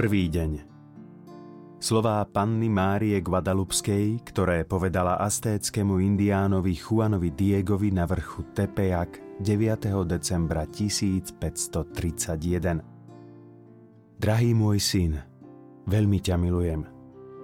Prvý deň Slová panny Márie Guadalupskej, ktoré povedala astéckému indiánovi Juanovi Diegovi na vrchu Tepejac 9. decembra 1531. Drahý môj syn, veľmi ťa milujem.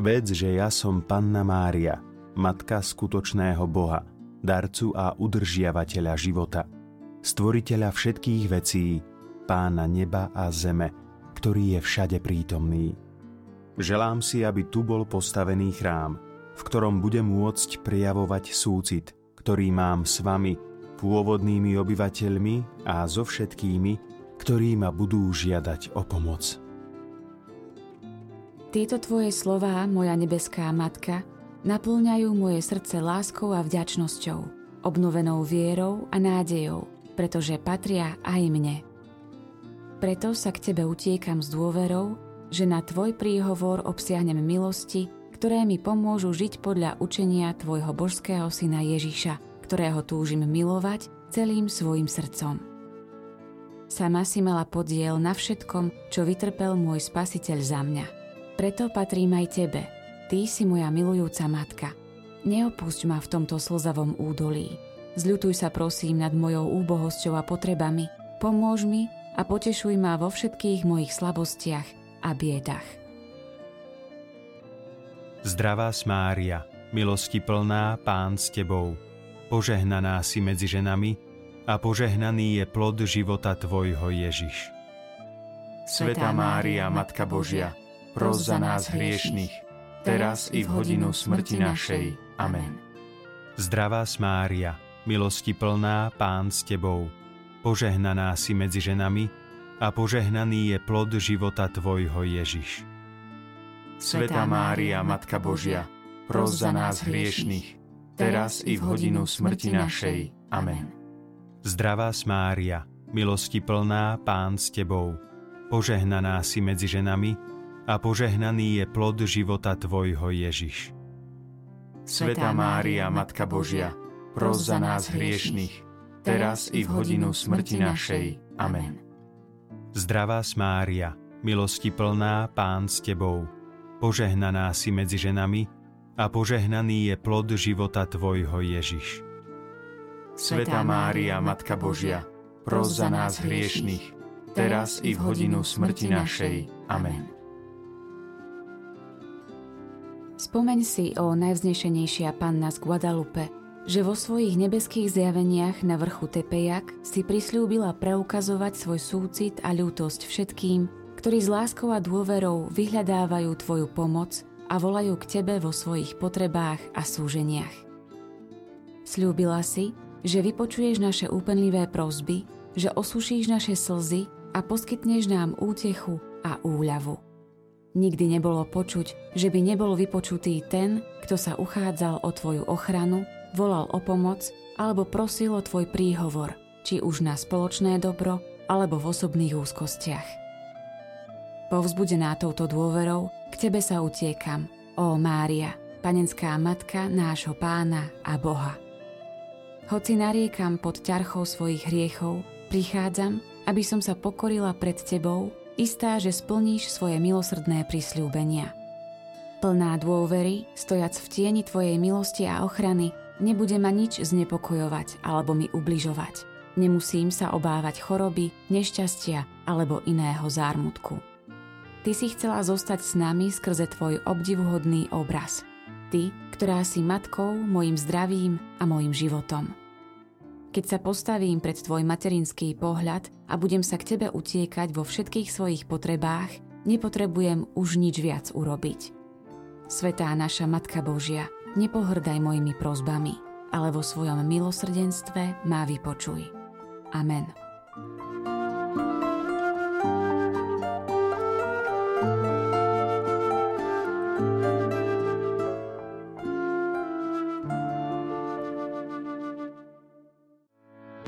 Vedz, že ja som panna Mária, matka skutočného Boha, darcu a udržiavateľa života, stvoriteľa všetkých vecí, pána neba a zeme, ktorý je všade prítomný. Želám si, aby tu bol postavený chrám, v ktorom budem môcť prijavovať súcit, ktorý mám s vami, pôvodnými obyvateľmi a so všetkými, ktorí ma budú žiadať o pomoc. Tieto tvoje slová, moja nebeská matka, naplňajú moje srdce láskou a vďačnosťou, obnovenou vierou a nádejou, pretože patria aj mne. Preto sa k Tebe utiekam s dôverou, že na Tvoj príhovor obsiahnem milosti, ktoré mi pomôžu žiť podľa učenia Tvojho božského syna Ježiša, ktorého túžim milovať celým svojim srdcom. Sama si mala podiel na všetkom, čo vytrpel môj spasiteľ za mňa. Preto patrím aj Tebe. Ty si moja milujúca matka. Neopusť ma v tomto slzavom údolí. Zľutuj sa prosím nad mojou úbohosťou a potrebami. Pomôž mi, a potešuj ma vo všetkých mojich slabostiach a biedach. Zdravá Mária, milosti plná, Pán s Tebou, požehnaná si medzi ženami a požehnaný je plod života Tvojho Ježiš. Svetá Mária, Matka Božia, pros za nás hriešných, teraz i v hodinu smrti našej. Amen. Zdravá Mária, milosti plná, Pán s Tebou, požehnaná si medzi ženami a požehnaný je plod života Tvojho Ježiš. Svetá Mária, Matka Božia, pros za nás hriešných, teraz i v hodinu smrti našej. Amen. Zdravá Mária, milosti plná, Pán s Tebou, požehnaná si medzi ženami a požehnaný je plod života Tvojho Ježiš. Svetá Mária, Matka Božia, pros za nás hriešných, teraz i v hodinu smrti našej. Amen. Zdravá Mária, milosti plná, Pán s Tebou, požehnaná si medzi ženami a požehnaný je plod života Tvojho Ježiš. Svetá Mária, Matka Božia, pros za nás hriešných, teraz i v hodinu smrti našej. Amen. Spomeň si, o najvznešenejšia panna z Guadalupe, že vo svojich nebeských zjaveniach na vrchu Tepejak si prislúbila preukazovať svoj súcit a ľútosť všetkým, ktorí s láskou a dôverou vyhľadávajú Tvoju pomoc a volajú k Tebe vo svojich potrebách a súženiach. Sľúbila si, že vypočuješ naše úpenlivé prosby, že osušíš naše slzy a poskytneš nám útechu a úľavu. Nikdy nebolo počuť, že by nebol vypočutý ten, kto sa uchádzal o Tvoju ochranu volal o pomoc alebo prosil o tvoj príhovor, či už na spoločné dobro alebo v osobných úzkostiach. Povzbudená touto dôverou, k tebe sa utiekam, ó Mária, panenská matka nášho pána a Boha. Hoci nariekam pod ťarchou svojich hriechov, prichádzam, aby som sa pokorila pred tebou, istá, že splníš svoje milosrdné prisľúbenia. Plná dôvery, stojac v tieni tvojej milosti a ochrany, Nebude ma nič znepokojovať alebo mi ubližovať. Nemusím sa obávať choroby, nešťastia alebo iného zármutku. Ty si chcela zostať s nami skrze tvoj obdivuhodný obraz. Ty, ktorá si matkou, mojim zdravím a mojim životom. Keď sa postavím pred tvoj materinský pohľad a budem sa k tebe utiekať vo všetkých svojich potrebách, nepotrebujem už nič viac urobiť. Svetá naša Matka Božia – nepohrdaj mojimi prozbami, ale vo svojom milosrdenstve má vypočuj. Amen.